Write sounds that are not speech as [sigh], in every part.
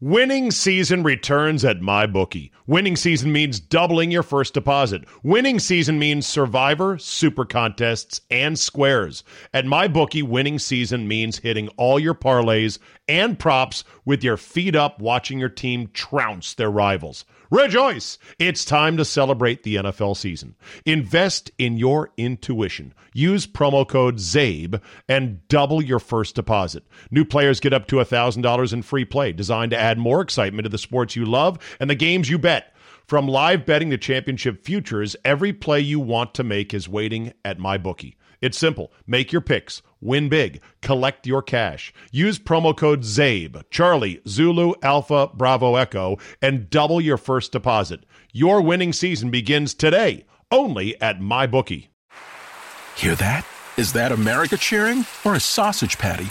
Winning season returns at MyBookie. Winning season means doubling your first deposit. Winning season means Survivor, Super Contests, and Squares. At MyBookie, winning season means hitting all your parlays and props with your feet up watching your team trounce their rivals. Rejoice! It's time to celebrate the NFL season. Invest in your intuition. Use promo code ZABE and double your first deposit. New players get up to $1,000 in free play, designed to add more excitement to the sports you love and the games you bet. From live betting to championship futures, every play you want to make is waiting at MyBookie. It's simple. Make your picks, win big, collect your cash. Use promo code ZABE, Charlie, Zulu, Alpha, Bravo, Echo, and double your first deposit. Your winning season begins today, only at MyBookie. Hear that? Is that America cheering or a sausage patty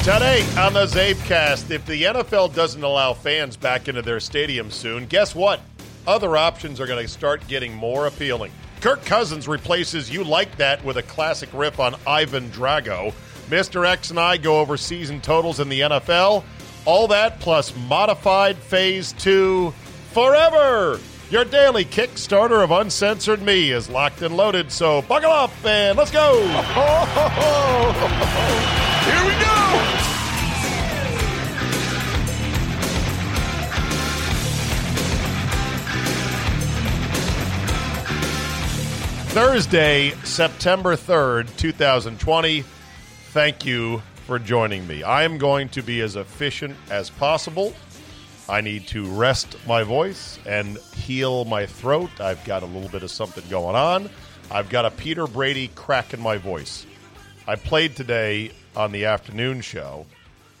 Today on the Zabecast, if the NFL doesn't allow fans back into their stadiums soon, guess what? Other options are going to start getting more appealing. Kirk Cousins replaces You Like That with a classic riff on Ivan Drago. Mr. X and I go over season totals in the NFL. All that plus modified phase two forever. Your daily Kickstarter of Uncensored Me is locked and loaded, so buckle up and let's go. [laughs] Here we go! Thursday, September 3rd, 2020. Thank you for joining me. I am going to be as efficient as possible. I need to rest my voice and heal my throat. I've got a little bit of something going on. I've got a Peter Brady crack in my voice. I played today on the afternoon show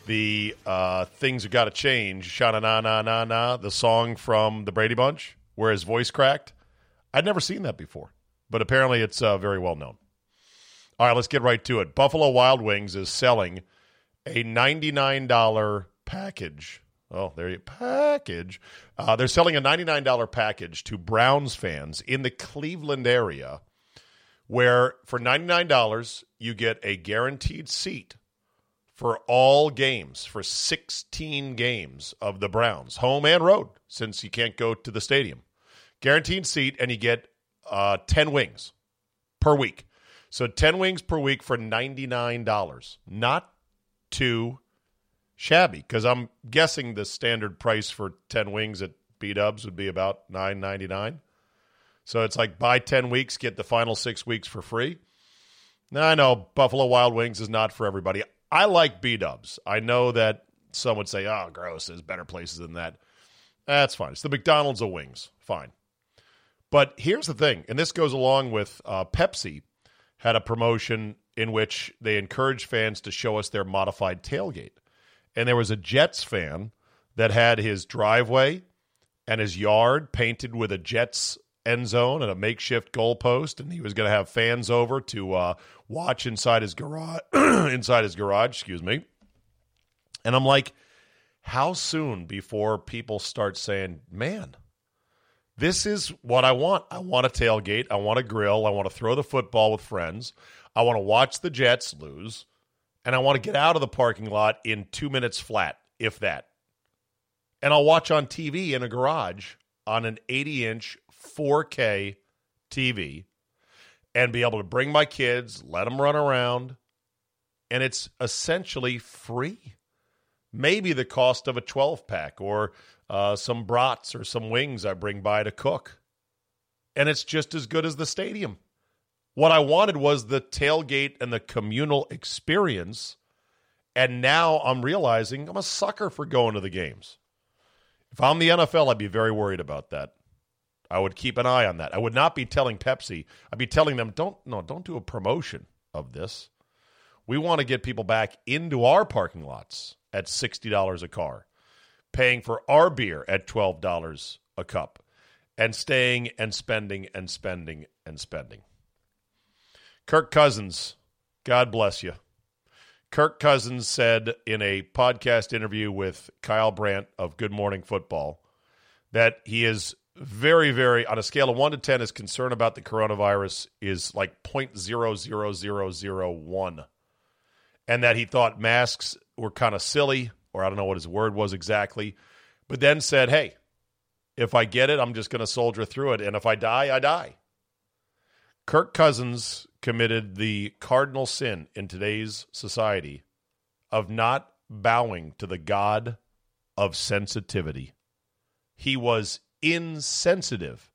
the uh, Things Have Got to Change, Shana Na Na Na Na, the song from the Brady Bunch, where his voice cracked. I'd never seen that before, but apparently it's uh, very well known. All right, let's get right to it. Buffalo Wild Wings is selling a $99 package. Oh, there you package. Uh, they're selling a $99 package to Browns fans in the Cleveland area where for $99 you get a guaranteed seat for all games for 16 games of the Browns, home and road, since you can't go to the stadium. Guaranteed seat, and you get uh, 10 wings per week. So 10 wings per week for $99. Not too shabby, because I'm guessing the standard price for 10 wings at B Dubs would be about $9.99. So it's like buy 10 weeks, get the final six weeks for free. Now, I know Buffalo Wild Wings is not for everybody. I like B Dubs. I know that some would say, oh, gross, there's better places than that. That's fine. It's the McDonald's of wings. Fine. But here's the thing, and this goes along with uh, Pepsi had a promotion in which they encouraged fans to show us their modified tailgate. And there was a Jets fan that had his driveway and his yard painted with a Jets end zone and a makeshift goalpost, and he was going to have fans over to uh, watch inside his garage. [clears throat] inside his garage, excuse me. And I'm like, how soon before people start saying, "Man, this is what I want. I want a tailgate. I want a grill. I want to throw the football with friends. I want to watch the Jets lose, and I want to get out of the parking lot in two minutes flat, if that." And I'll watch on TV in a garage on an 80 inch 4K TV and be able to bring my kids, let them run around, and it's essentially free. Maybe the cost of a 12 pack or uh, some brats or some wings I bring by to cook. And it's just as good as the stadium. What I wanted was the tailgate and the communal experience. And now I'm realizing I'm a sucker for going to the games. If I'm the NFL, I'd be very worried about that. I would keep an eye on that. I would not be telling Pepsi. I'd be telling them, don't no, don't do a promotion of this. We want to get people back into our parking lots at $60 a car, paying for our beer at $12 a cup, and staying and spending and spending and spending. Kirk Cousins, God bless you. Kirk Cousins said in a podcast interview with Kyle Brandt of Good Morning Football that he is very, very, on a scale of 1 to 10, his concern about the coronavirus is like 0.00001. And that he thought masks were kind of silly, or I don't know what his word was exactly, but then said, hey, if I get it, I'm just going to soldier through it. And if I die, I die. Kirk Cousins committed the cardinal sin in today's society of not bowing to the God of sensitivity. He was insensitive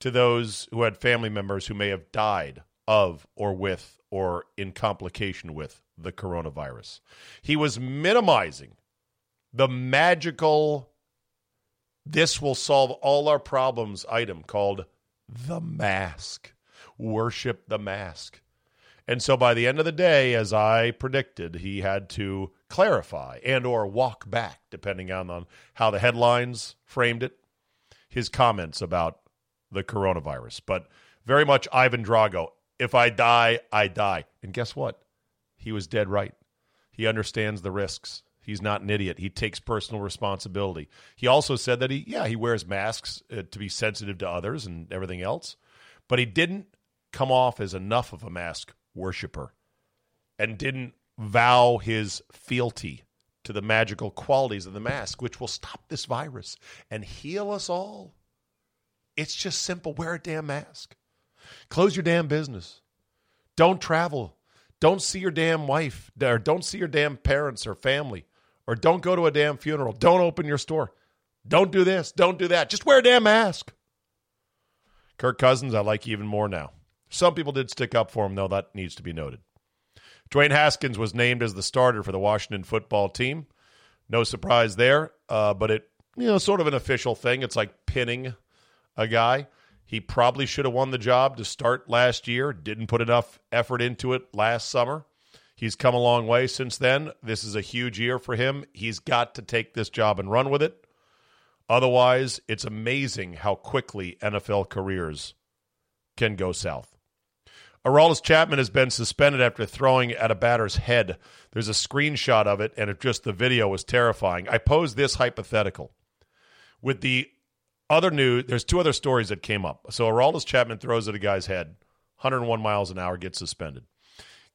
to those who had family members who may have died of or with or in complication with the coronavirus. He was minimizing the magical, this will solve all our problems item called the mask. Worship the mask. And so by the end of the day, as I predicted, he had to clarify and or walk back, depending on, on how the headlines framed it, his comments about the coronavirus. But very much Ivan Drago. If I die, I die. And guess what? He was dead right. He understands the risks. He's not an idiot. He takes personal responsibility. He also said that he, yeah, he wears masks uh, to be sensitive to others and everything else, but he didn't come off as enough of a mask worshiper and didn't vow his fealty to the magical qualities of the mask, which will stop this virus and heal us all. It's just simple. Wear a damn mask. Close your damn business. Don't travel. Don't see your damn wife or don't see your damn parents or family or don't go to a damn funeral. Don't open your store. Don't do this. Don't do that. Just wear a damn mask. Kirk Cousins, I like even more now. Some people did stick up for him, though. That needs to be noted. Dwayne Haskins was named as the starter for the Washington football team. No surprise there, uh, but it you know sort of an official thing. It's like pinning a guy. He probably should have won the job to start last year. Didn't put enough effort into it last summer. He's come a long way since then. This is a huge year for him. He's got to take this job and run with it. Otherwise, it's amazing how quickly NFL careers can go south. Aroldis Chapman has been suspended after throwing at a batter's head. There's a screenshot of it, and it just the video was terrifying. I pose this hypothetical. With the other news, there's two other stories that came up. So Aroldis Chapman throws at a guy's head, 101 miles an hour, gets suspended.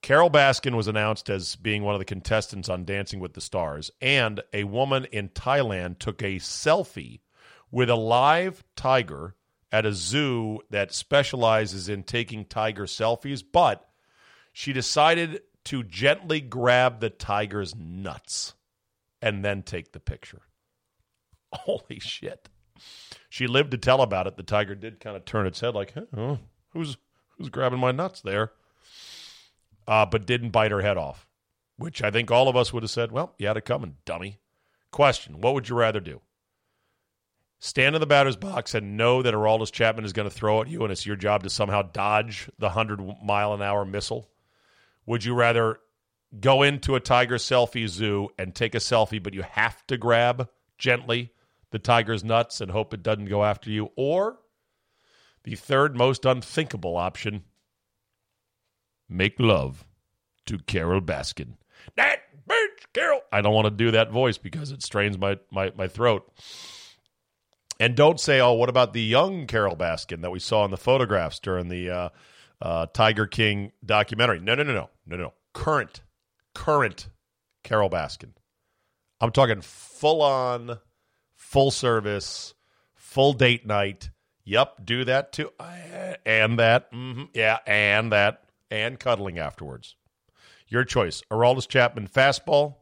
Carole Baskin was announced as being one of the contestants on Dancing with the Stars, and a woman in Thailand took a selfie with a live tiger at a zoo that specializes in taking tiger selfies, but she decided to gently grab the tiger's nuts and then take the picture. [laughs] Holy shit. She lived to tell about it. The tiger did kind of turn its head like, huh, who's who's grabbing my nuts there? Uh, but didn't bite her head off, which I think all of us would have said, well, you had it coming, dummy. Question What would you rather do? Stand in the batter's box and know that Aroldis Chapman is going to throw at you and it's your job to somehow dodge the 100 mile an hour missile? Would you rather go into a tiger selfie zoo and take a selfie, but you have to grab gently the tiger's nuts and hope it doesn't go after you, or the third most unthinkable option make love to Carole Baskin. That bitch, Carole. I don't want to do that voice because it strains my, my, my throat. And don't say, oh, what about the young Carole Baskin that we saw in the photographs during the uh, uh, Tiger King documentary? No, no, no, no, no, no. Current, current Carole Baskin. I'm talking full on full service, full date night. Yep, do that too. And that. Mm-hmm, yeah, and that. And cuddling afterwards. Your choice. Aroldis Chapman fastball,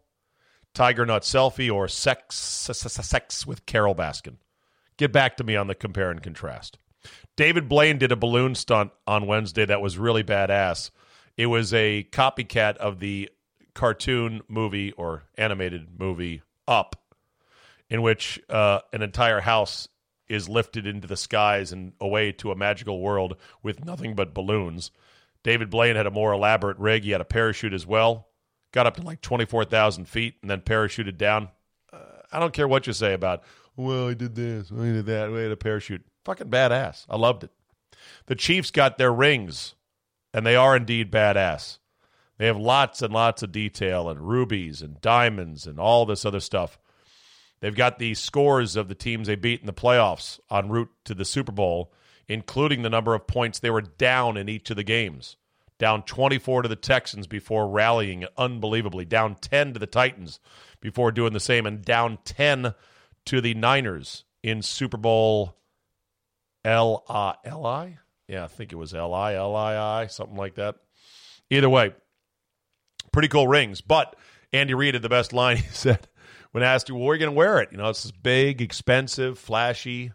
Tiger Nut selfie or sex sex with Carole Baskin. Get back to me on the compare and contrast. David Blaine did a balloon stunt on Wednesday that was really badass. It was a copycat of the cartoon movie or animated movie Up, in which uh, an entire house is lifted into the skies and away to a magical world with nothing but balloons. David Blaine had a more elaborate rig. He had a parachute as well. Got up to like 24,000 feet and then parachuted down. Uh, I don't care what you say about, well, he did this, I did that, I had a parachute. Fucking badass. I loved it. The Chiefs got their rings, and they are indeed badass. They have lots and lots of detail and rubies and diamonds and all this other stuff. They've got the scores of the teams they beat in the playoffs en route to the Super Bowl, including the number of points they were down in each of the games. Down 24 to the Texans before rallying unbelievably, down 10 to the Titans before doing the same, and down 10 to the Niners in Super Bowl L I L I. Yeah, I think it was L I L I I, something like that. Either way, pretty cool rings. But Andy Reid had the best line. [laughs] He said, when asked, well, where are you going to wear it? You know, it's this big, expensive, flashy,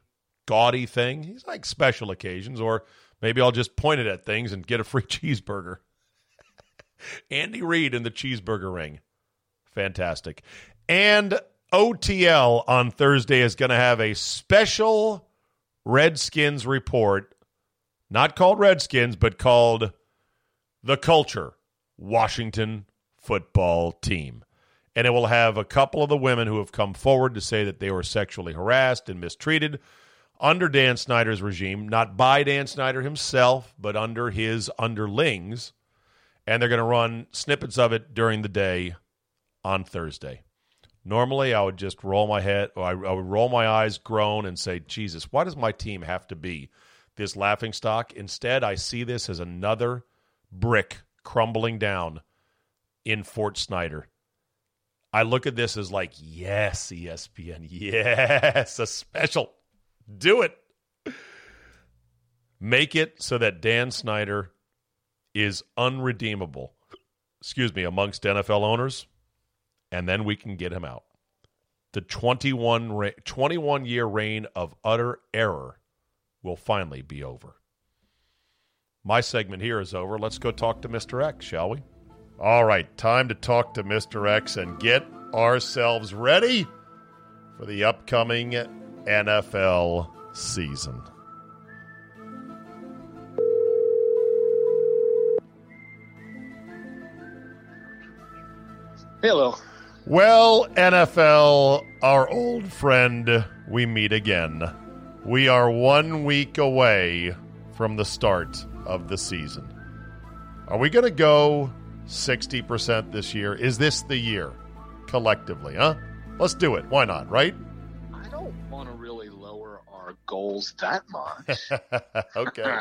gaudy thing. He's like special occasions, or maybe I'll just point it at things and get a free [laughs] cheeseburger. Andy Reid in the cheeseburger ring. Fantastic. And OTL on Thursday is going to have a special Redskins report, not called Redskins, but called The Culture Washington Football Team. And it will have a couple of the women who have come forward to say that they were sexually harassed and mistreated under Dan Snyder's regime, not by Dan Snyder himself, but under his underlings. And they're going to run snippets of it during the day on Thursday. Normally, I would just roll my head, I, I would roll my eyes, groan, and say, Jesus, why does my team have to be this laughing stock? Instead, I see this as another brick crumbling down in Fort Snyder. I look at this as like, yes, ESPN, [laughs] yes, a special. Do it. Make it so that Dan Snyder is unredeemable, excuse me, amongst NFL owners and then we can get him out. The 21, 21 year reign of utter error will finally be over. My segment here is over. Let's go talk to Mr. X, shall we? All right, time to talk to Mr. X and get ourselves ready for the upcoming NFL season. Hello. Well, NFL, our old friend, we meet again. We are one week away from the start of the season. Are we going to go 60% this year? Is this the year collectively, huh? Let's do it. Why not, right? I don't [laughs] want to really lower our goals that much. [laughs] okay.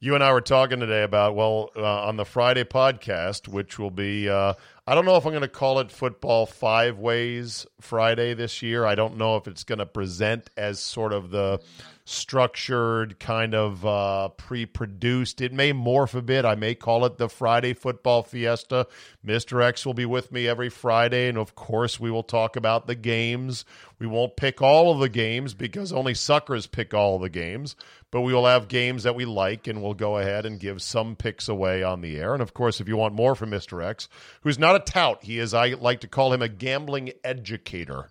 you and I were talking today about, well, uh, on the Friday podcast, which will be, uh, I don't know if I'm going to call it Football Five Ways Friday this year. I don't know if it's going to present as sort of the structured, kind of uh, pre produced. It may morph a bit. I may call it the Friday Football Fiesta. Mr. X will be with me every Friday. And of course, we will talk about the games. We won't pick all of the games because only suckers pick all the games but we will have games that we like and we'll go ahead and give some picks away on the air. And of course, if you want more from Mr. X, who's not a tout, he is, I like to call him a gambling educator.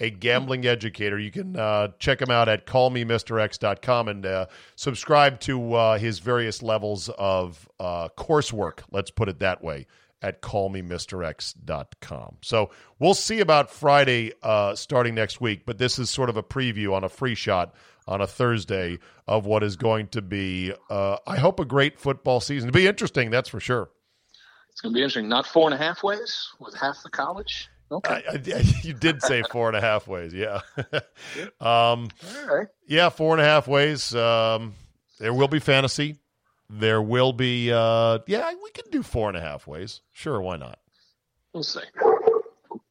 A gambling educator. You can uh, check him out at callmemrx.com and uh, subscribe to uh, his various levels of uh, coursework, let's put it that way, at callmemrx.com. So we'll see about Friday uh, starting next week, but this is sort of a preview on a free shot on a Thursday of what is going to be, uh, I hope, a great football season. It'll be interesting, that's for sure. It's going to be interesting. Not four and a half ways with half the college. Okay. I, I, [laughs] you did say four and a half ways, yeah. [laughs] um, Yeah, four and a half ways. Um, there will be fantasy. There will be, uh, yeah, we can do four and a half ways. Sure, why not? We'll see.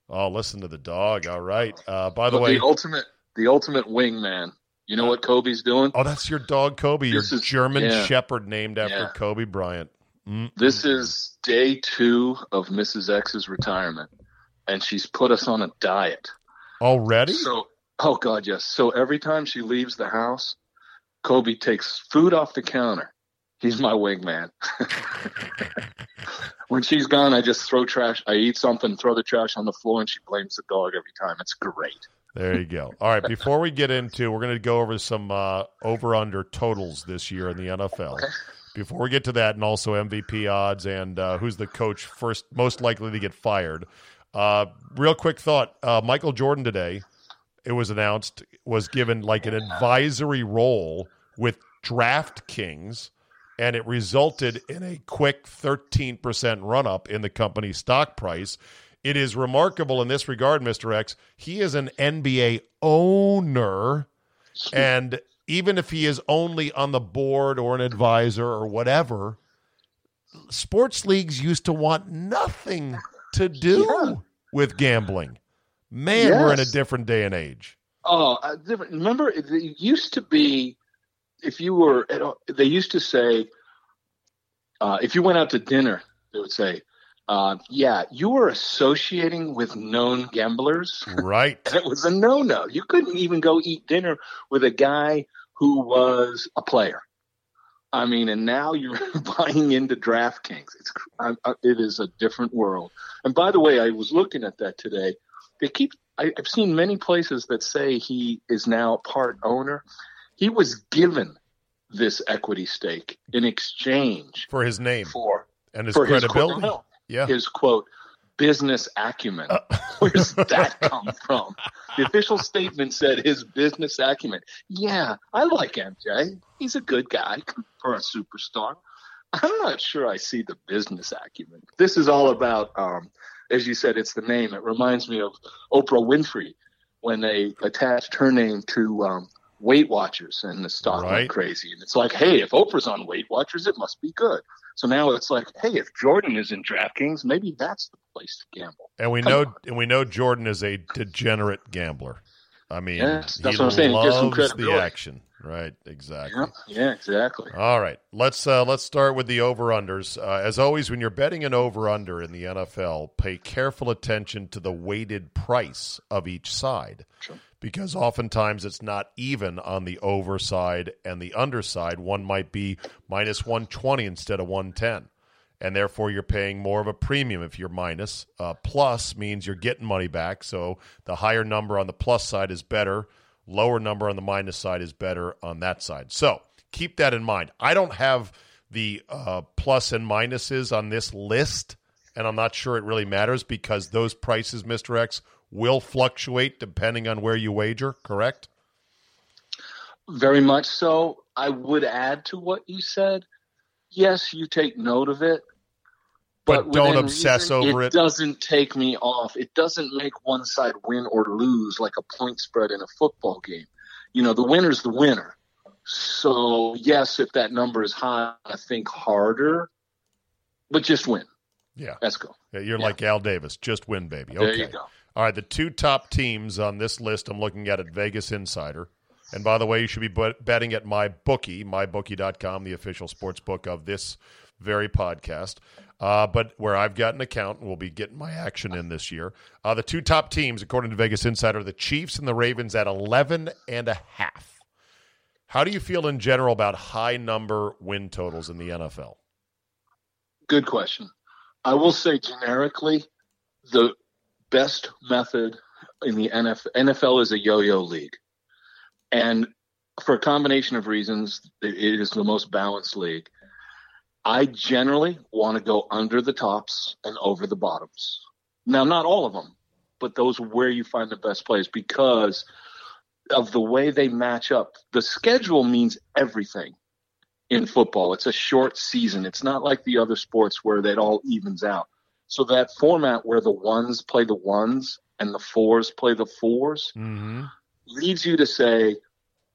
Oh, listen to the dog. All right. Uh, by the way, the ultimate, the ultimate wingman you know what Kobe's doing? Oh, that's your dog, Kobe, this your is, German yeah. Shepherd named after yeah. Kobe Bryant. Mm-hmm. This is day two of Mrs. X's retirement. And she's put us on a diet. Already? So, oh god, yes. So every time she leaves the house, Kobe takes food off the counter. He's my wingman. [laughs] when she's gone, I just throw trash. I eat something, throw the trash on the floor, and she blames the dog every time. It's great. There you go. All right, before we get into, we're going to go over some uh, over under totals this year in the NFL. Okay. Before we get to that, and also MVP odds and uh, who's the coach first most likely to get fired. Uh, real quick thought: uh, Michael Jordan today, it was announced, was given like an advisory role with DraftKings, and it resulted in a quick 13% run up in the company's stock price. It is remarkable in this regard, Mr. X. He is an NBA owner, and even if he is only on the board or an advisor or whatever, sports leagues used to want nothing to do Yeah. with gambling. Man, we're in a different day and age. Oh, uh, different. Remember, it it used to be if you were, at, they used to say, uh, if you went out to dinner, they would say, uh, "Yeah, you were associating with known gamblers." Right. [laughs] And it was a no-no. You couldn't even go eat dinner with a guy who was a player. I mean, and now you're [laughs] buying into DraftKings. It's I, I, it is a different world. And by the way, I was looking at that today. They keep. I, I've seen many places that say he is now part owner. He was given this equity stake in exchange For his name for and his for his credibility. quote, yeah. his quote business acumen. Uh. [laughs] Where's that come from? The official statement said his business acumen. Yeah, I like MJ. He's a good guy for a superstar. I'm not sure I see the business acumen. This is all about, um, as you said, it's the name. It reminds me of Oprah Winfrey when they attached her name to um, Weight Watchers and the stock Right. went crazy. And it's like, hey, if Oprah's on Weight Watchers, it must be good. So now it's like, hey, if Jordan is in DraftKings, maybe that's the place to gamble. And we Come know on. and we know Jordan is a degenerate gambler. I mean, Yes, that's he what I'm saying. It gives him loves the action. Right, exactly. Yeah, yeah, exactly. All right, let's uh, let's start with the over unders. Uh, as always, when you're betting an over under in the NFL, pay careful attention to the weighted price of each side, Sure. because oftentimes it's not even on the over side and the underside. One might be minus one twenty instead of one ten, and therefore you're paying more of a premium if you're minus. Uh, plus means you're getting money back, so the higher number on the plus side is better lower number on the minus side is better on that side. So keep that in mind. I don't have the uh, plus and minuses on this list, and I'm not sure it really matters because those prices, Mr. X, will fluctuate depending on where you wager, correct? Very much so. I would add to what you said. Yes, you take note of it, But don't within obsess over it. It doesn't take me off. It doesn't make one side win or lose like a point spread in a football game. You know, the winner's the winner. So yes, if that number is high, I think harder, but just win. Yeah. Let's go. Yeah, You're Yeah. like Al Davis. Just win, baby. There Okay. you go. All right, the two top teams on this list I'm looking at at Vegas Insider. And by the way, you should be bet- betting at my bookie, mybookie.com, the official sports book of this very podcast. Uh, but where I've got an account and will be getting my action in this year. Uh, the two top teams, according to Vegas Insider, are the Chiefs and the Ravens at 11 and a half. How do you feel in general about high number win totals in the NFL? Good question. I will say generically, the best method in the NFL, NFL is a yo-yo league, and for a combination of reasons, it it is the most balanced league. I generally want to go under the tops and over the bottoms. Now, not all of them, but those where you find the best plays because of the way they match up. The schedule means everything in football. It's a short season. It's not like the other sports where that all evens out. So that format where the ones play the ones and the fours play the 4s Mm-hmm. Leads you to say,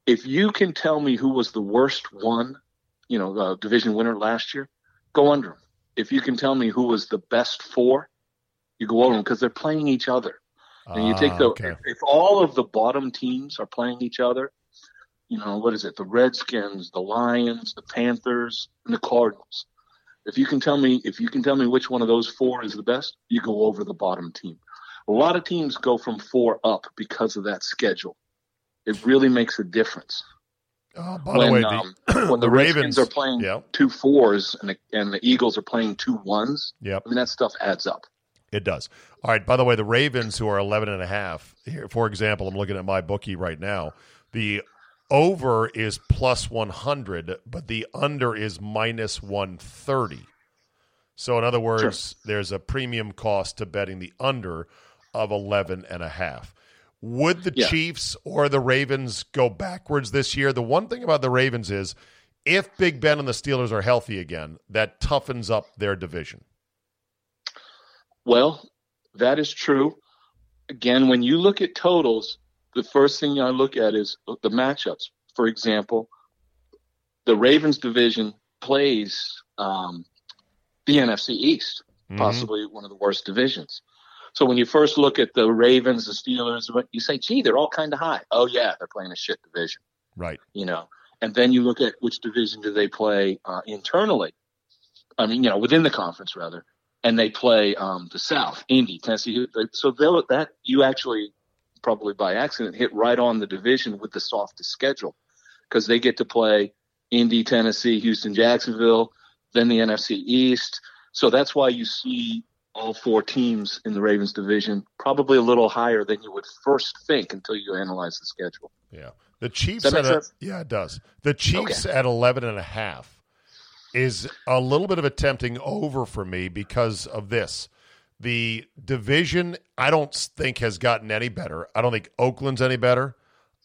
if you can tell me who was the worst one, you know, the division winner last year, go under them. If you can tell me who was the best four, you go over them because they're playing each other. And you take ah, the okay. if, if all of the bottom teams are playing each other, you know what is it? The Redskins, the Lions, the Panthers, and the Cardinals. If you can tell me if you can tell me which one of those four is the best, you go over the bottom team. A lot of teams go from four up because of that schedule. It really makes a difference. Oh, by when, the way, the, um, [clears throat] when the, the Ravens are playing yeah. two fours and the, and the Eagles are playing two ones, yep. I mean that stuff adds up. It does. All right. By the way, the Ravens, who are 11 and a half, here, for example, I'm looking at my bookie right now. The over is plus 100, but the under is minus 130. So, in other words, sure. there's a premium cost to betting the under of 11 and a half. Would the yeah. Chiefs or the Ravens go backwards this year? The one thing about the Ravens is if Big Ben and the Steelers are healthy again, that toughens up their division. Well, that is true. Again, when you look at totals, the first thing I look at is the matchups. For example, the Ravens division plays um, the NFC East, mm-hmm. possibly one of the worst divisions. So when you first look at the Ravens, the Steelers, you say, "Gee, they're all kind of high." Oh yeah, they're playing a shit division, right? You know, and then you look at which division do they play uh, internally. I mean, you know, within the conference rather, and they play um, the South, Indy, Tennessee. So that you actually probably by accident hit right on the division with the softest schedule because they get to play Indy, Tennessee, Houston, Jacksonville, then the NFC East. So that's why you see all four teams in the Ravens division probably a little higher than you would first think until you analyze the schedule. Yeah. The Chiefs at a, yeah, it does. The Chiefs okay. at 11 and a half is a little bit of a tempting over for me because of this. The division, I don't think has gotten any better. I don't think Oakland's any better.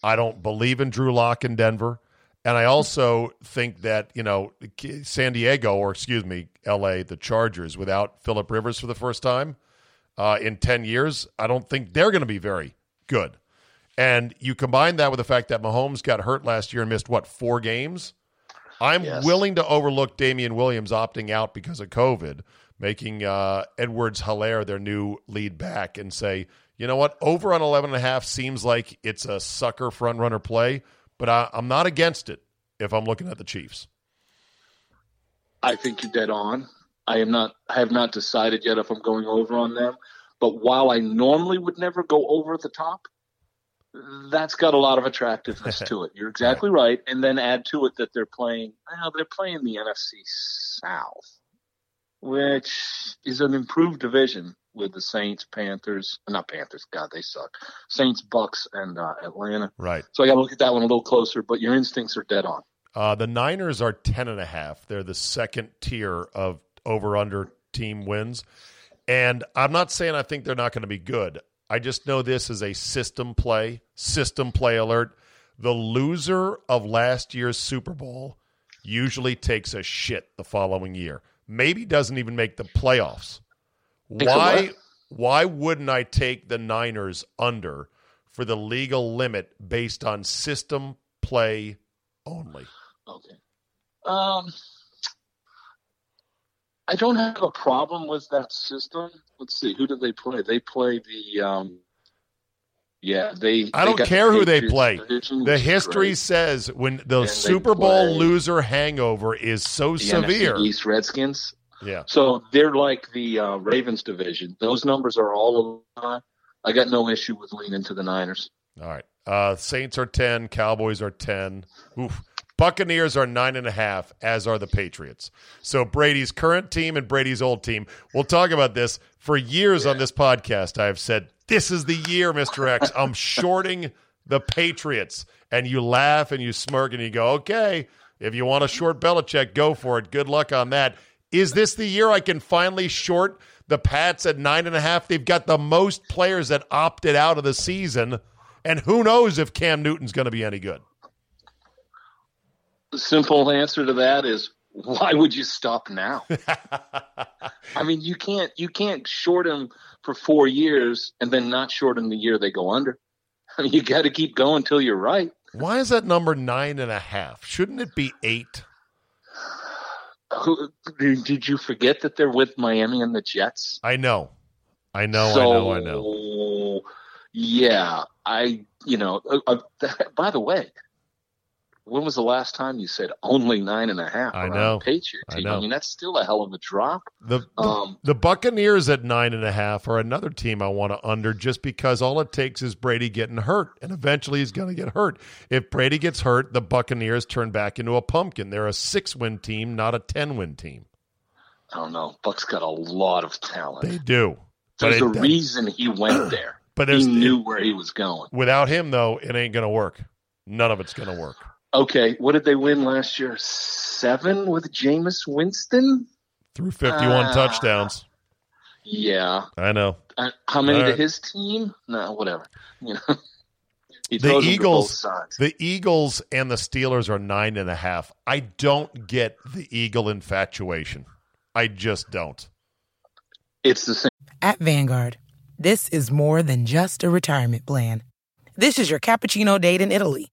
I don't believe in Drew Lock in Denver. And I also think that, you know, San Diego, or excuse me, LA, the Chargers, without Philip Rivers for the first time uh, in 10 years, I don't think they're going to be very good. And you combine that with the fact that Mahomes got hurt last year and missed, what, four games? I'm yes. willing to overlook Damien Williams opting out because of COVID, making uh, Edwards Helaire their new lead back and say, you know what, over on 11 and a half seems like it's a sucker front runner play, but I, I'm not against it if I'm looking at the Chiefs. I think you're dead on. I am not. I have not decided yet if I'm going over on them. But while I normally would never go over the top, that's got a lot of attractiveness [laughs] to it. You're exactly right. And then add to it that they're playing, well, they're playing the NFC South, which is an improved division with the Saints, Panthers, not Panthers, God, they suck. Saints, Bucks, and uh, Atlanta. Right. So I got to look at that one a little closer, but your instincts are dead on. Uh, the Niners are 10 and a half. They're the second tier of over under team wins. And I'm not saying I think they're not going to be good. I just know this is a system play, system play alert. The loser of last year's Super Bowl usually takes a shit the following year. Maybe doesn't even make the playoffs. Why why wouldn't I take the Niners under for the legal limit based on system play only? Okay. Um I don't have a problem with that system. Let's see, who do they play? They play the um, yeah, they. I don't care the who they play. Division, the history says when the and Super Bowl loser hangover is so severe. NFC East Redskins. Yeah. So they're like the uh, Ravens division. Those numbers are all. I got no issue with leaning to the Niners. All right. Uh, Saints are ten. Cowboys are ten. Oof. Buccaneers are nine and a half, as are the Patriots. So Brady's current team and Brady's old team. We'll talk about this for years yeah. on this podcast. I have said this is the year, Mister X. I'm shorting the Patriots, and you laugh and you smirk and you go, okay. If you want a short Belichick, go for it. Good luck on that. Is this the year I can finally short the Pats at nine and a half? They've got the most players that opted out of the season, and who knows if Cam Newton's going to be any good the simple answer to that is why would you stop now? [laughs] I mean, you can't you can't short them for four years and then not short them the year they go under. I mean, you got to keep going till you're right. Why is that number nine and a half? Shouldn't it be eight? Did you forget that they're with Miami and the Jets? I know, I know, so, I know, I know. Yeah, I you know. Uh, uh, by the way, when was the last time you said only nine and a half? I know. Patriot I team. know. mean, that's still a hell of a drop. The, Um, the Buccaneers at nine and a half are another team I want to under just because all it takes is Brady getting hurt, and eventually he's going to get hurt. If Brady gets hurt, the Buccaneers turn back into a pumpkin. They're a six win team, not a ten win team. I don't know. Buck's got a lot of talent. They do. But There's a it- reason he went [clears throat] there. But he knew where he was going. without him, though, it ain't going to work. None of it's going to work. Okay, what did they win last year? Seven with Jameis Winston. Through 51 Ah. touchdowns. Yeah. I know. Uh, how many All to right. his team? No, whatever. [laughs] You know, The throws them to Eagles- The Eagles and the Steelers are nine and a half. I don't get the Eagle infatuation. I just don't. It's the same. At Vanguard, this is more than just a retirement plan. This is your cappuccino date in Italy,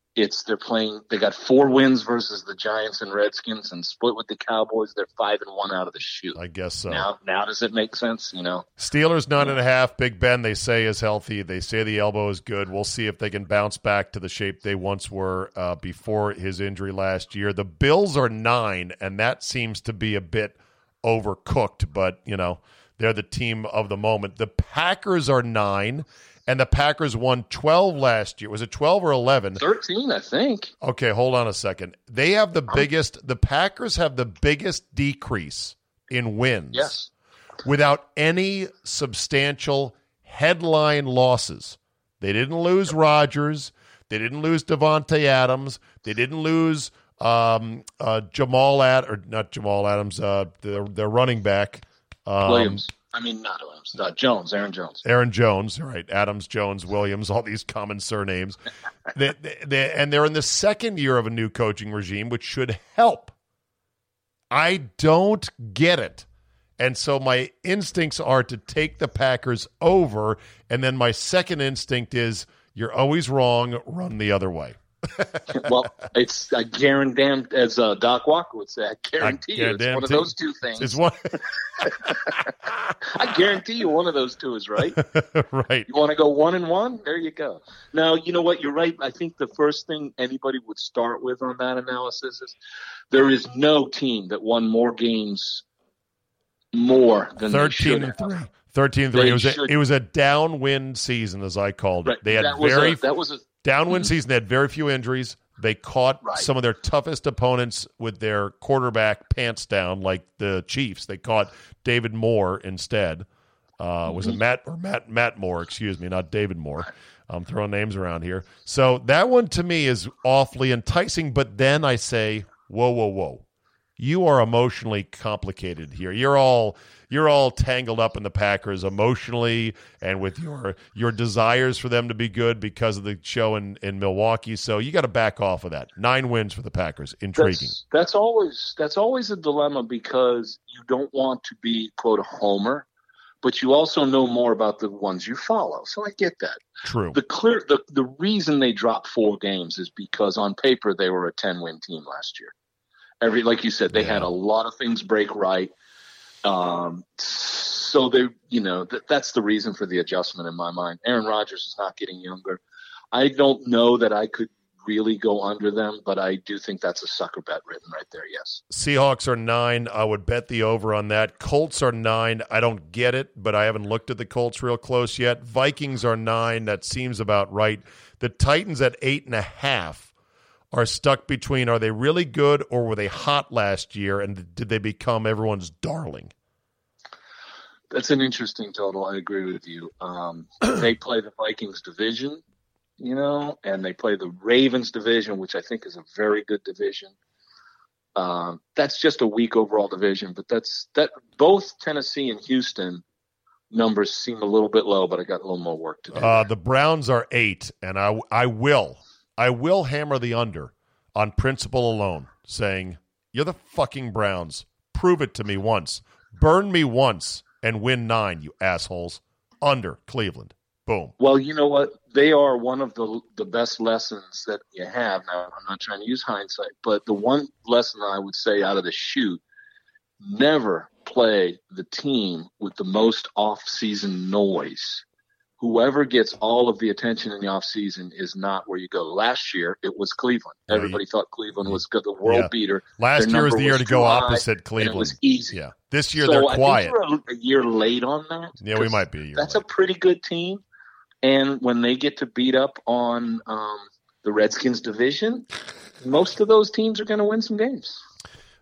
It's they're playing. They got four wins versus the Giants and Redskins, and split with the Cowboys. They're five and one out of the shoot. I guess so. Now, now does it make sense? You know, Steelers nine and a half. Big Ben they say is healthy. They say the elbow is good. We'll see if they can bounce back to the shape they once were uh, before his injury last year. The Bills are nine, and that seems to be a bit overcooked. But you know they're the team of the moment. The Packers are nine, and the Packers won twelve last year. Was it twelve or eleven? thirteen, I think. Okay, hold on a second. They have the biggest. The Packers have the biggest decrease in wins Yes. without any substantial headline losses. They didn't lose Rodgers. They didn't lose Davante Adams. They didn't lose um, uh, Jamal Ad or not Jamal Adams. Uh, their, their running back um, Williams. I mean, not Williams. Uh, Jones. Aaron Jones. Aaron Jones, right? Adams, Jones, Williams, all these common surnames. they, they, they- and they're in the second year of a new coaching regime, which should help. I don't get it. And so my instincts are to take the Packers over. And then my second instinct is you're always wrong, run the other way. Well, it's I guarantee, as uh, Doc Walker would say, I guarantee you, it's one of those two things. It's one [laughs] I guarantee you, one of those two is right. [laughs] right. You want to go one and one? There you go. Now, you know what? You're right. I think the first thing anybody would start with on that analysis is there is no team that won more games more than 13 should and. 3. 13 and 3. They It was, a, it was a downwind season, as I called it. Right. They had that was very a, that was a downwind season. They had very few injuries. They caught Right. some of their toughest opponents with their quarterback pants down, like the Chiefs. They caught David Moore instead. Uh, was Mm-hmm. it Matt or Matt Matt Moore? Excuse me, not David Moore. I'm throwing names around here. So that one to me is awfully enticing. But then I say, whoa, whoa, whoa! You are emotionally complicated here. You're all you're all tangled up in the Packers emotionally and with your your desires for them to be good because of the show in, in Milwaukee. So you got to back off of that. Nine wins for the Packers. Intriguing. That's, that's always that's always a dilemma because you don't want to be quote a homer, but you also know more about the ones you follow. So I get that. True. The clear the, the reason they dropped four games is because on paper they were a ten win team last year. Every like you said, they had a lot of things break right. Um, so they, you know, th- that's the reason for the adjustment in my mind. Aaron Rodgers is not getting younger. I don't know that I could really go under them, but I do think that's a sucker bet written right there. Yes. Seahawks are nine. I would bet the over on that. Colts are nine. I don't get it, but I haven't looked at the Colts real close yet. Vikings are nine. That seems about right. The Titans at eight and a half are stuck between are they really good or were they hot last year and did they become everyone's darling? That's an interesting total. I agree with you. Um, [clears throat] they play the Vikings division, you know, and they play the Ravens division, which I think is a very good division. Um, that's just a weak overall division, but that's that. Both Tennessee and Houston numbers seem a little bit low, but I got a little more work to do. Uh, the Browns are eight, and I I will I will hammer the under on principle alone, saying you're the fucking Browns. Prove it to me once. Burn me once and win nine, you assholes. Under Cleveland. Boom. Well, you know what? They are one of the the best lessons that you have. Now, I'm not trying to use hindsight, but the one lesson I would say out of the shoot: never play the team with the most off-season noise. Whoever gets all of the attention in the off-season is not where you go. Last year, it was Cleveland. Yeah, Everybody thought Cleveland was the world Yeah. beater. Last year was the year was to go opposite and it Cleveland. was easy. Yeah. This year so they're quiet. we're a, a year late on that. Yeah, we might be a year That's late. a pretty good team, and when they get to beat up on um, the Redskins division, most of those teams are going to win some games.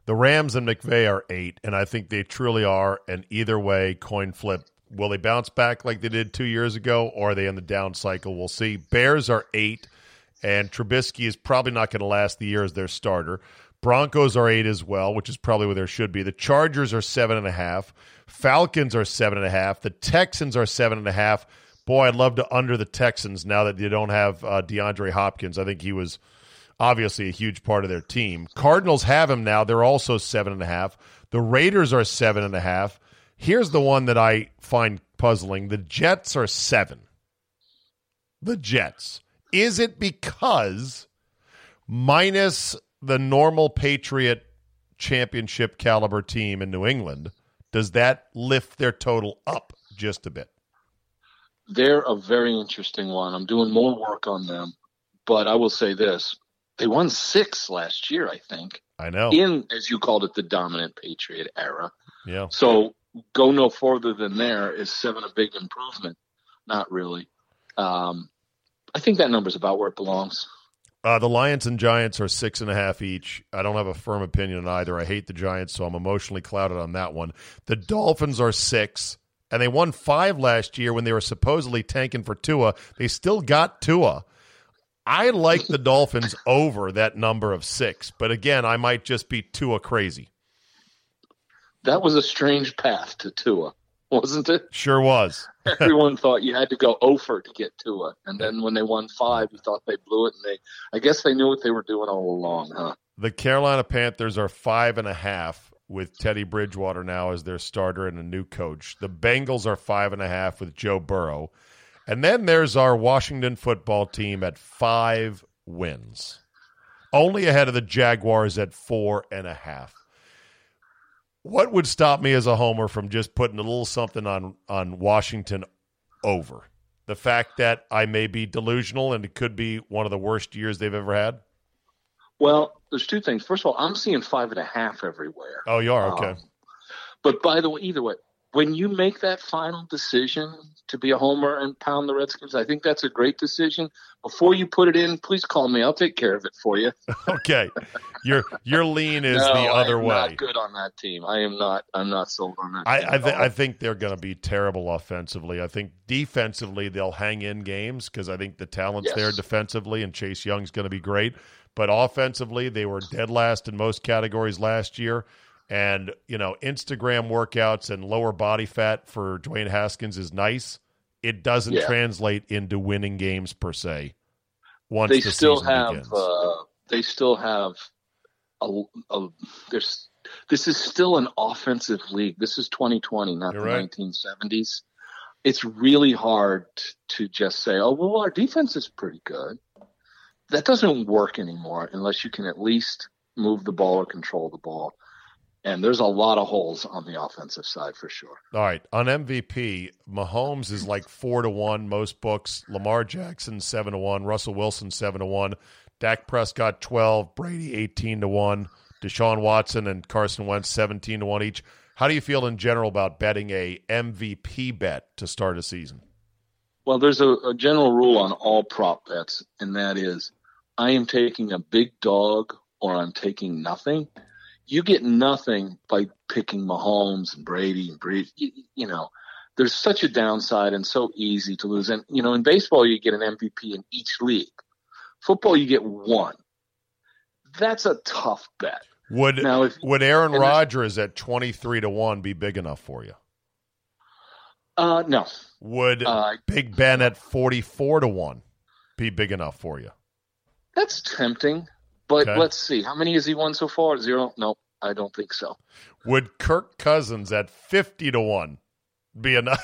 The Rams and McVay are eight, and I think they truly are. And either way, coin flip. Will they bounce back like they did two years ago, or are they in the down cycle? We'll see. Bears are eight, and Trubisky is probably not going to last the year as their starter. Broncos are eight as well, which is probably where there should be. The Chargers are seven and a half. Falcons are seven and a half. The Texans are seven and a half. Boy, I'd love to under the Texans now that they don't have uh, DeAndre Hopkins. I think he was obviously a huge part of their team. Cardinals have him now. They're also seven and a half. The Raiders are seven and a half. Here's the one that I find puzzling. The Jets are seven. The Jets. Is it because minus the normal Patriot championship caliber team in New England, does that lift their total up just a bit? They're a very interesting one. I'm doing more work on them, but I will say this: they won six last year, I think, I know. in as you called it, the dominant Patriot era. Yeah. So go no further than there. Is seven a big improvement? Not really. Um, I think that number's about where it belongs. Uh, the Lions and Giants are six and a half each. I don't have a firm opinion on either. I hate the Giants, so I'm emotionally clouded on that one. The Dolphins are six, and they won five last year when they were supposedly tanking for Tua. They still got Tua. I like the Dolphins over that number of six, but again, I might just be Tua crazy. That was a strange path to Tua, wasn't it? Sure was. [laughs] [laughs] Everyone thought you had to go over to get Tua, and then when they won five, you thought they blew it, and they, I guess they knew what they were doing all along, huh? The Carolina Panthers are five and a half with Teddy Bridgewater now as their starter and a new coach. The Bengals are five and a half with Joe Burrow. And then there's our Washington football team at five wins, only ahead of the Jaguars at four and a half. What would stop me as a homer from just putting a little something on, on Washington over? The fact that I may be delusional and it could be one of the worst years they've ever had? Well, there's two things. First of all, I'm seeing five and a half everywhere. Oh, you are? Okay. Um, but by the way, either way, when you make that final decision to be a homer and pound the Redskins, I think that's a great decision. Before you put it in, please call me. I'll take care of it for you. [laughs] okay. Your your lean is no, the other way. I am way. Not good on that team. I am not. I'm not sold on that. I team I, th- I think they're going to be terrible offensively. I think defensively they'll hang in games because I think the talent's Yes. there defensively, and Chase Young's going to be great. But offensively, they were dead last in most categories last year. And you know, Instagram workouts and lower body fat for Dwayne Haskins is nice. It doesn't Yeah. translate into winning games per se. Once they the still have. Uh, they still have. A, a, there's. This is still an offensive league. This is 2020, not You're the right. 1970s. It's really hard to just say, "Oh, well, our defense is pretty good." That doesn't work anymore unless you can at least move the ball or control the ball. And there's a lot of holes on the offensive side for sure. All right, on MVP, Mahomes is like four to one. Most books. Lamar Jackson seven to one. Russell Wilson seven to one. Dak Prescott twelve. Brady eighteen to one. Deshaun Watson and Carson Wentz seventeen to one each. How do you feel in general about betting a MVP bet to start a season? Well, there's a, a general rule on all prop bets, and that is I am taking a big dog or I'm taking nothing. You get nothing by picking Mahomes and Brady and Brees. You, you know, there's such a downside and so easy to lose. And you know, in baseball, you get an MVP in each league. Football, you get one. That's a tough bet. Would Now, if- would Aaron Rodgers at twenty three to one be big enough for you? Uh, no, Would Uh, Big Ben at forty four to one be big enough for you? that's tempting. But Okay. let's see, how many has he won so far? Zero? No, I don't think so. Would Kirk Cousins at fifty to one be enough?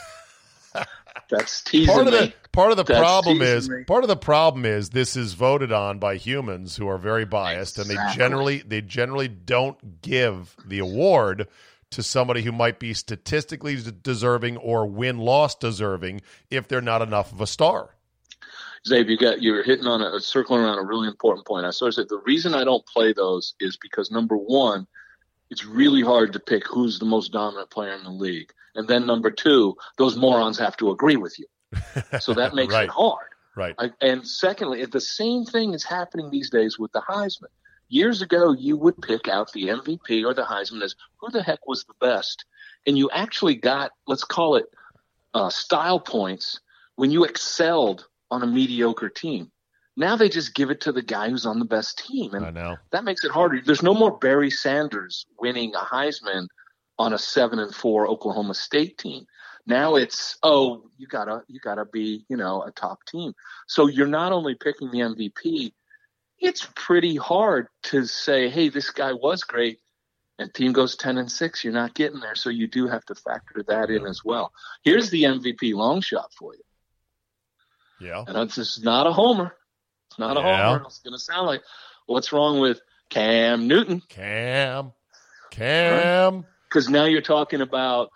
[laughs] That's teasing part of the me. part of the That's problem is me. part of the problem is this is voted on by humans who are very biased and they generally they generally don't give the award to somebody who might be statistically deserving or win loss deserving if they're not enough of a star. Zabe, you got you're hitting on a circling around a really important point. I sort of said the reason I don't play those is because number one, it's really hard to pick who's the most dominant player in the league, and then number two, those morons have to agree with you, so that [laughs] makes Right. it hard. Right. I, and secondly, the same thing is happening these days with the Heisman. Years ago, you would pick out the MVP or the Heisman as who the heck was the best, and you actually got let's call it uh, style points when you excelled on a mediocre team. Now they just give it to the guy who's on the best team, I and know. that makes it harder. There's no more Barry Sanders winning a Heisman on a seven and four Oklahoma State team. Now it's oh you gotta you gotta be you know a top team. So you're not only picking the MVP. It's pretty hard to say, hey, this guy was great, and team goes ten and six. You're not getting there, so you do have to factor that in as well. Here's the MVP long shot for you, Yeah. and it's just not a homer. It's not a Yeah. homer. It's going to sound like what's wrong with Cam Newton? Cam. Cam. because now you're talking about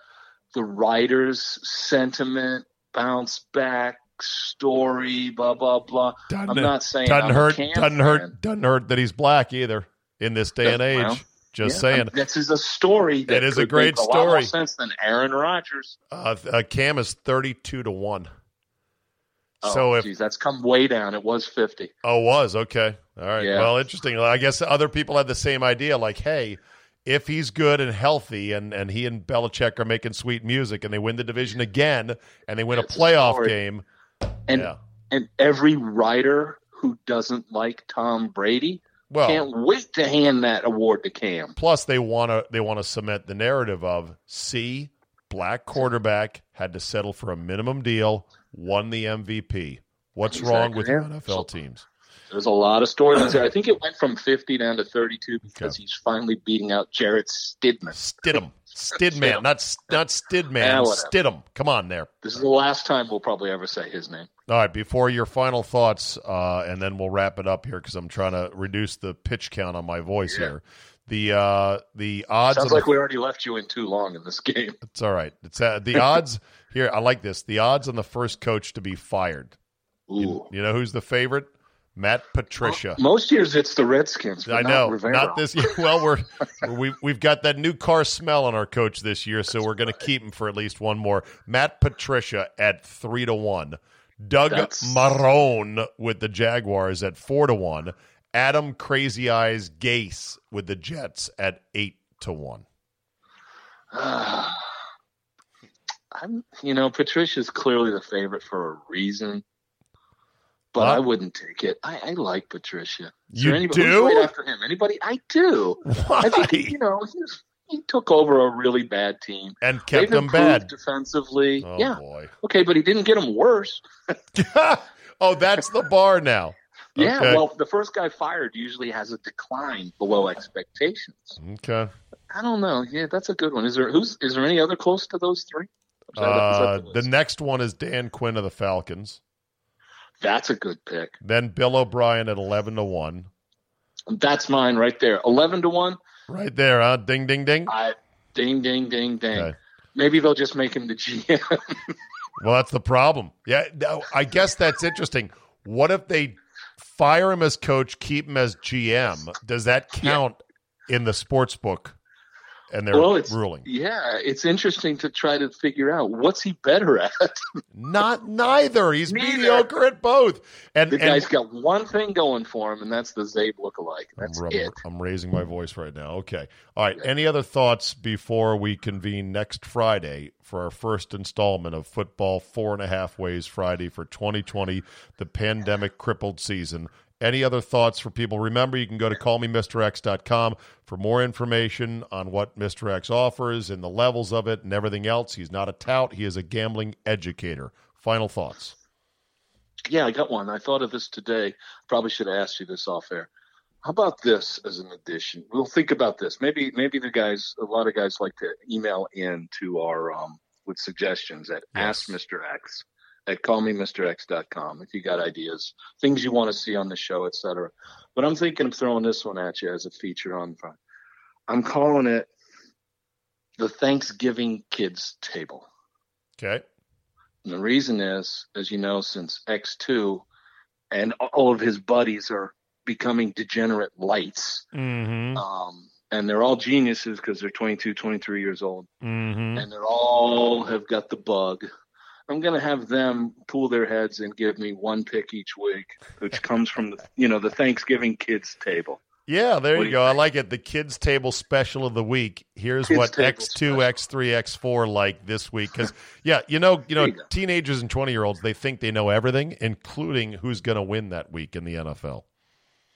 the writer's sentiment, bounce back story, blah blah blah. Doesn't, I'm not saying doesn't I'm hurt doesn't fan. hurt doesn't hurt that he's black either in this day and age. Well, Just Yeah, saying. I mean, This is a story. That It is a great make a story. sense than Aaron Rodgers. Uh, uh, Cam is thirty-two to one. Oh, so if geez, that's come way down. It was fifty. oh was okay, all right. Yeah. Well, interesting. I guess other people had the same idea. Like, hey, if he's good and healthy, and and he and Belichick are making sweet music, and they win the division again, and they win It's a a playoff story. game, And yeah. and every writer who doesn't like Tom Brady Well, can't wait to hand that award to Cam. plus they want to they want to cement the narrative of see black quarterback had to settle for a minimum deal, won the MVP. What's wrong with Exactly. NFL So- teams? There's a lot of storylines there. I think it went from 50 down to 32 because Okay. he's finally beating out Jarrett Stidman. Stidham, Stidman, Stidham. not not Stidman, Yeah. Stidham. Come on there. This is the last time we'll probably ever say his name. All right, before your final thoughts, uh, and then we'll wrap it up here because I'm trying to reduce the pitch count on my voice here. The uh, the odds. Sounds of the- like we already left you in too long in this [laughs] game. It's all right. It's uh, the odds [laughs] here. I like this. The odds on the first coach to be fired. Ooh. You, you know who's the favorite? Matt Patricia. Most years it's the Redskins. But I not know, Rivera. not this year. [laughs] Well, we're we we've got that new car smell on our coach this year, so we're going to keep him for at least one more. Matt Patricia at three to one. Doug That's- Marrone with the Jaguars at four to one. Adam Crazy Eyes Gase with the Jets at eight to one. [sighs] I'm, you know, Patricia's clearly the favorite for a reason, but Huh? I wouldn't take it. I, I like Patricia. Is You anybody, do? right after him? Anybody? I do. Why? I think you know he's, he took over a really bad team. and kept them bad. defensively. Oh yeah, boy. okay, but he didn't get them worse. [laughs] oh, that's the bar now. Yeah, Okay. well, the first guy fired usually has a decline below expectations. Okay. I don't know. Yeah, that's a good one. Is there who's is there any other close to those three? Is that- is that Uh, the the next one is Dan Quinn of the Falcons. that's a good pick. Then Bill O'Brien at eleven to one. That's mine right there. Eleven to one. Right there, huh? Ding, ding, ding. I ding ding ding ding. Okay. Maybe they'll just make him the GM. [laughs] Well, that's the problem. Yeah, I guess that's interesting. What if they fire him as coach, keep him as GM? Does that count in the sports book? And they're well, it's, ruling. Yeah, it's interesting to try to figure out what's he better at. [laughs] Not neither. He's Neither. mediocre at both. And the and- guy's got one thing going for him, and that's the Zabe lookalike. That's I'm, it. I'm raising my voice right now. Okay. All right. Any other thoughts before we convene next Friday for our first installment of Football Four and a Half Ways Friday for 2020, the pandemic crippled season? Any other thoughts for people? Remember, you can go to callmemrx.com for more information on what Mr. X offers and the levels of it and everything else. He's not a tout, he is a gambling educator. Final thoughts. Yeah, I got one. I thought of this today. Probably should have asked you this off air. How about this as an addition? We'll think about this. Maybe maybe the guys, a lot of guys like to email in to our um, with suggestions at Yes. X at callmemrx.com if you got ideas, things you want to see on the show, etc. But I'm thinking of throwing this one at you as a feature on front. I'm calling it the Thanksgiving Kids Table. Okay. And the reason is, as you know, since X2 and all of his buddies are becoming degenerate lights, Mm um, and they're all geniuses because they're 22, 23 years old, hmm. Mm hmm. and they're all have got the bug. I'm going to have them pull their heads and give me one pick each week, which comes from the, you know, the Thanksgiving kids table. Yeah, there What you do you go. I like it. The kids table special of the week. Here's Kids what X2. X3, X4 like this week cuz [laughs] yeah, you know, you know, you teenagers and 20-year-olds, they think they know everything, including who's going to win that week in the NFL.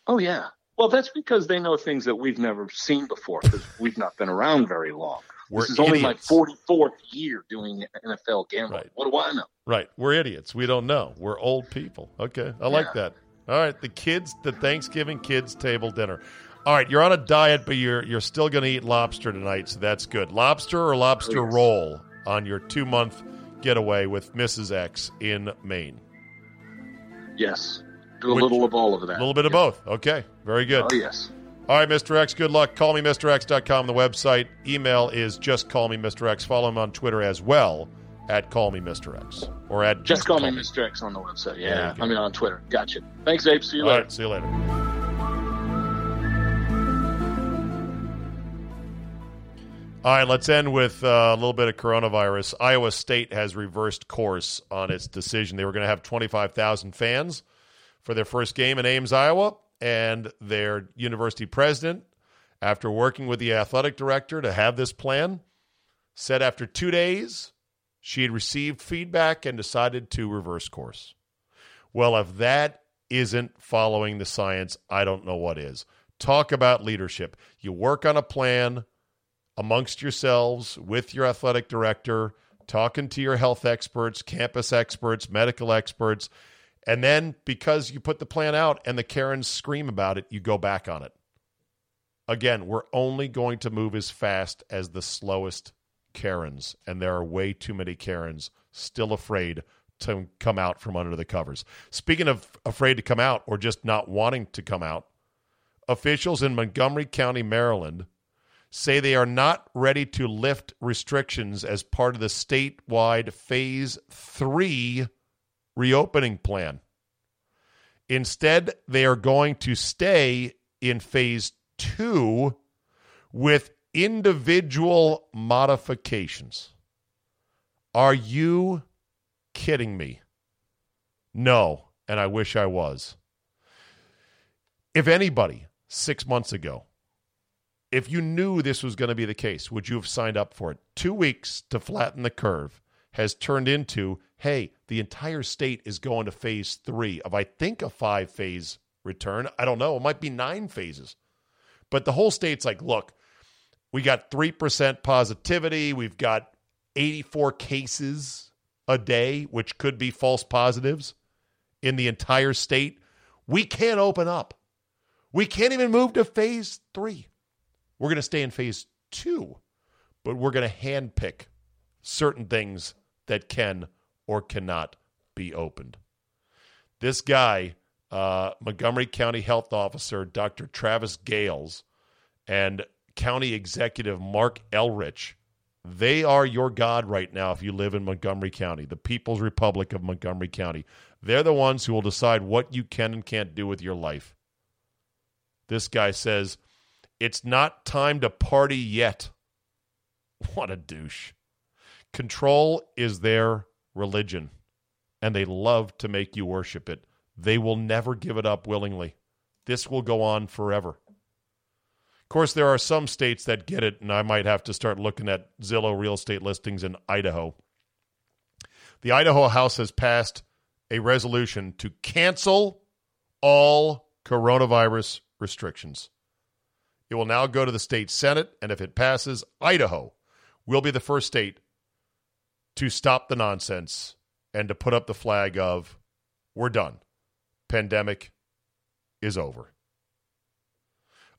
Oh yeah. Well, that's because they know things that we've never seen before because we've not been around very long. We're this is only idiots. my 44th year doing NFL gambling. Right. What do I know? Right. We're idiots. We don't know. We're old people. Okay. I like Yeah. that. All right, the kids, the Thanksgiving kids table dinner. All right, you're on a diet, but you're you're still going to eat lobster tonight, so that's good. Lobster or lobster Oh, yes. roll on your two month getaway with Mrs. X in Maine. Yes. Do a Which- little of all of that. A little bit of both. Okay, very good. Oh, yes. All right, Mr. X, good luck. Call me MrX.com, the website. Email is just call me Mr. X. Follow him on Twitter as well at call me Mr. X or at Just call me Mr. X on the website. Yeah. I mean, on Twitter. Gotcha. Thanks, Abe. See you All later. right, see you later. All right, let's end with uh, a little bit of coronavirus. Iowa State has reversed course on its decision. They were going to have 25,000 fans for their first game in Ames, Iowa, and their university president, after working with the athletic director to have this plan, said after two days she had received feedback and decided to reverse course. Well, if that isn't following the science, I don't know what is. Talk about leadership. You work on a plan amongst yourselves with your athletic director, talking to your health experts, campus experts, medical experts, and then because you put the plan out and the Karens scream about it, you go back on it. Again, we're only going to move as fast as the slowest Karens, and there are way too many Karens still afraid to come out from under the covers. Speaking of afraid to come out or just not wanting to come out, officials in Montgomery County, Maryland, say they are not ready to lift restrictions as part of the statewide phase three reopening plan. Instead, they are going to stay in phase two with individual modifications. Are you kidding me? No, and I wish I was. If anybody six months ago, if you knew this was going to be the case, would you have signed up for it? Two weeks to flatten the curve has turned into hey, the entire state is going to phase three of, I think, a five phase return. I don't know. It might be nine phases. But the whole state's like, look, we got 3% positivity. We've got 84 cases a day, which could be false positives in the entire state. We can't open up. We can't even move to phase three. We're going to stay in phase two, but we're going to handpick certain things that can or cannot be opened. This guy, uh, Montgomery County Health Officer Dr. Travis Gayles, and County Executive Marc Elrich, they are your God right now if you live in Montgomery County, the People's Republic of Montgomery County. They're the ones who will decide what you can and can't do with your life. This guy says, it's not time to party yet. [laughs] What a douche. Control is their religion, and they love to make you worship it. They will never give it up willingly. This will go on forever. Of course, there are some states that get it, and I might have to start looking at Zillow real estate listings in Idaho. The Idaho House has passed a resolution to cancel all coronavirus restrictions. It will now go to the state Senate, and if it passes, Idaho will be the first state to stop the nonsense and to put up the flag of we're done. Pandemic is over.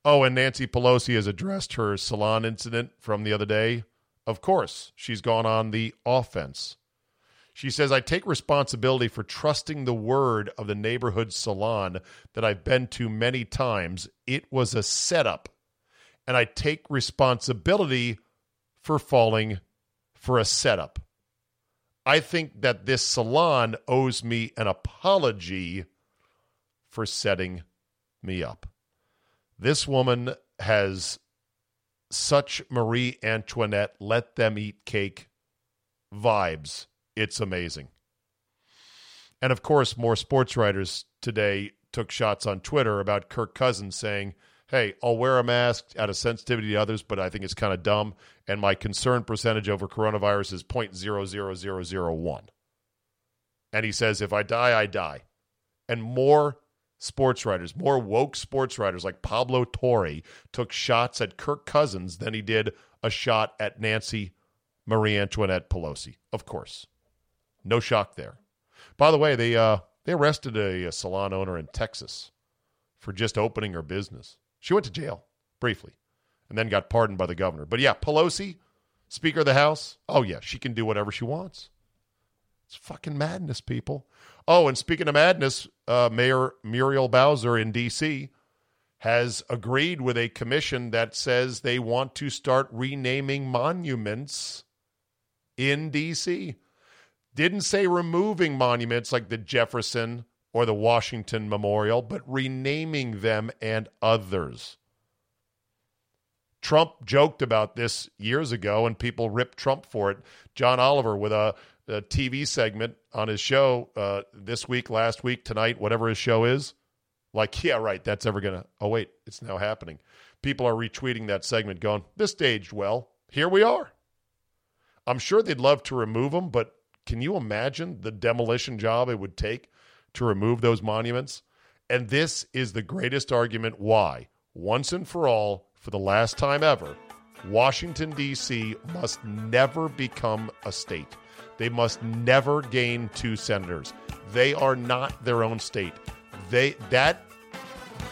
Oh, and Nancy Pelosi has addressed her salon incident from the other day. Of course, she's gone on the offense. She says, I take responsibility for trusting the word of the neighborhood salon that I've been to many times. It was a setup. And I take responsibility for falling for a setup. I think that this salon owes me an apology for setting me up. This woman has such Marie Antoinette, let them eat cake vibes. It's amazing. And of course, more sports writers today took shots on Twitter about Kirk Cousins saying, Hey, I'll wear a mask out of sensitivity to others, but I think it's kind of dumb. And my concern percentage over coronavirus is 0.00001. And he says, If I die, I die. And more sports writers, more woke sports writers like Pablo Torre took shots at Kirk Cousins than he did a shot at Nancy Marie Antoinette Pelosi. Of course. No shock there. By the way, they uh, they arrested a, a salon owner in Texas for just opening her business. She went to jail briefly and then got pardoned by the governor. But yeah, Pelosi, Speaker of the House, oh yeah, she can do whatever she wants. It's fucking madness, people. Oh, and speaking of madness, uh, Mayor Muriel Bowser in D.C. has agreed with a commission that says they want to start renaming monuments in D.C. Didn't say removing monuments like the Jefferson or the Washington Memorial, but renaming them and others. Trump joked about this years ago, and people ripped Trump for it. John Oliver with a, a TV segment on his show uh, this week, last week, tonight, whatever his show is. Like, yeah, right, that's ever going to. Oh, wait, it's now happening. People are retweeting that segment going, this staged well. Here we are. I'm sure they'd love to remove them, but can you imagine the demolition job it would take to remove those monuments? And this is the greatest argument why, once and for all, for the last time ever, Washington, D.C. must never become a state. They must never gain two senators. They are not their own state. They that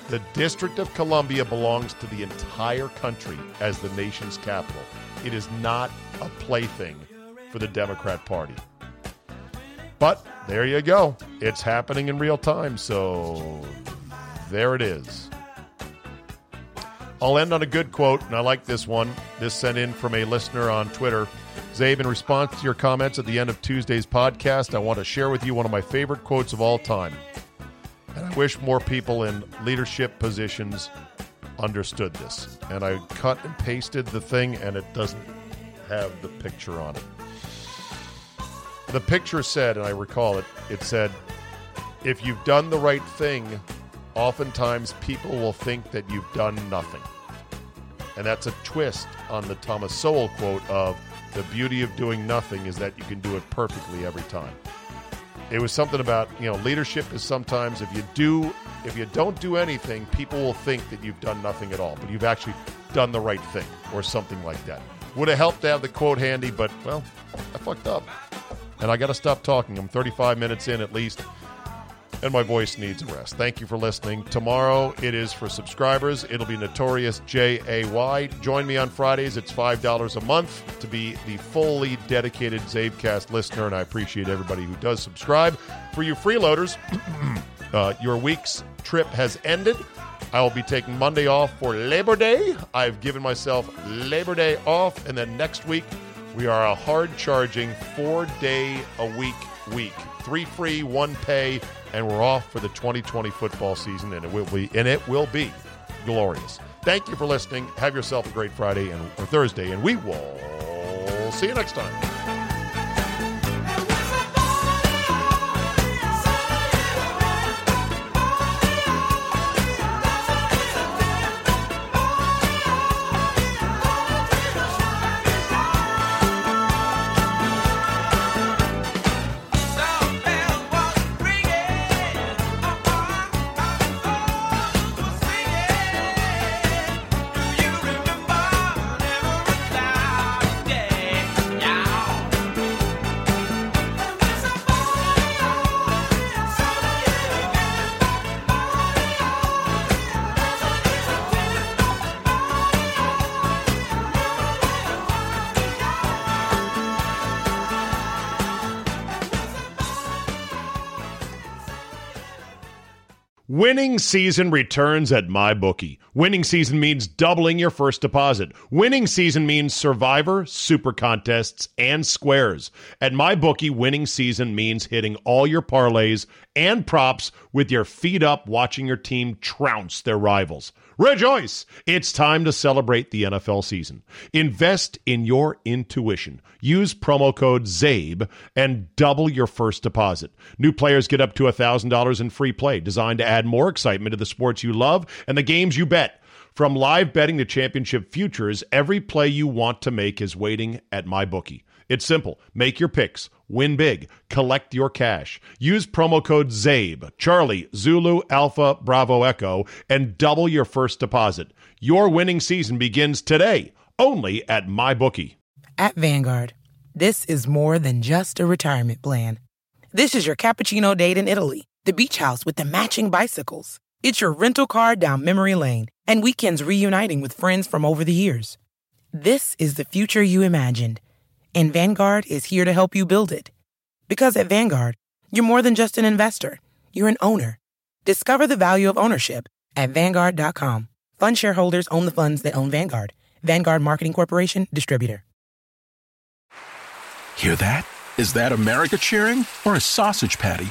the District of Columbia belongs to the entire country as the nation's capital. It is not a plaything for the Democrat Party. But there you go. It's happening in real time. So there it is. I'll end on a good quote, and I like this one. This sent in from a listener on Twitter. Zabe, in response to your comments at the end of Tuesday's podcast, I want to share with you one of my favorite quotes of all time. And I wish more people in leadership positions understood this. And I cut and pasted the thing, and it doesn't have the picture on it. The picture said, and I recall it, it said, if you've done the right thing, oftentimes people will think that you've done nothing. And that's a twist on the Thomas Sowell quote of the beauty of doing nothing is that you can do it perfectly every time. It was something about, you know, leadership is sometimes if you do if you don't do anything, people will think that you've done nothing at all, but you've actually done the right thing or something like that. Would have helped to have the quote handy, but well, I fucked up and I got to stop talking. I'm 35 minutes in at least, and my voice needs a rest. Thank you for listening. Tomorrow it is for subscribers. It'll be Notorious J A Y. Join me on Fridays. It's five dollars a month to be the fully dedicated Zabecast listener, and I appreciate everybody who does subscribe. For you freeloaders, [clears throat] uh, your week's trip has ended. I will be taking Monday off for Labor Day. I've given myself Labor Day off, and then next week we are a hard charging four day a week week. Three free, one pay, and we're off for the 2020 football season, and it will be and it will be glorious. Thank you for listening. Have yourself a great Friday and or Thursday, and we will see you next time. Season returns at MyBookie. Winning season means doubling your first deposit. Winning season means Survivor, Super Contests, and Squares. At MyBookie, winning season means hitting all your parlays and props with your feet up watching your team trounce their rivals. Rejoice! It's time to celebrate the NFL season. Invest in your intuition. Use promo code ZABE and double your first deposit. New players get up to $1,000 in free play, designed to add more excitement to the sports you love and the games you bet. From live betting to championship futures, every play you want to make is waiting at MyBookie. It's simple. Make your picks, win big, collect your cash. Use promo code ZABE, Charlie, Zulu, Alpha, Bravo, Echo, and double your first deposit. Your winning season begins today, only at MyBookie. At Vanguard, this is more than just a retirement plan. This is your cappuccino date in Italy, the beach house with the matching bicycles. It's your rental car down memory lane, and weekends reuniting with friends from over the years. This is the future you imagined and Vanguard is here to help you build it. Because at Vanguard, you're more than just an investor, you're an owner. Discover the value of ownership at Vanguard.com. Fund shareholders own the funds that own Vanguard. Vanguard Marketing Corporation, distributor. Hear that? Is that America cheering or a sausage patty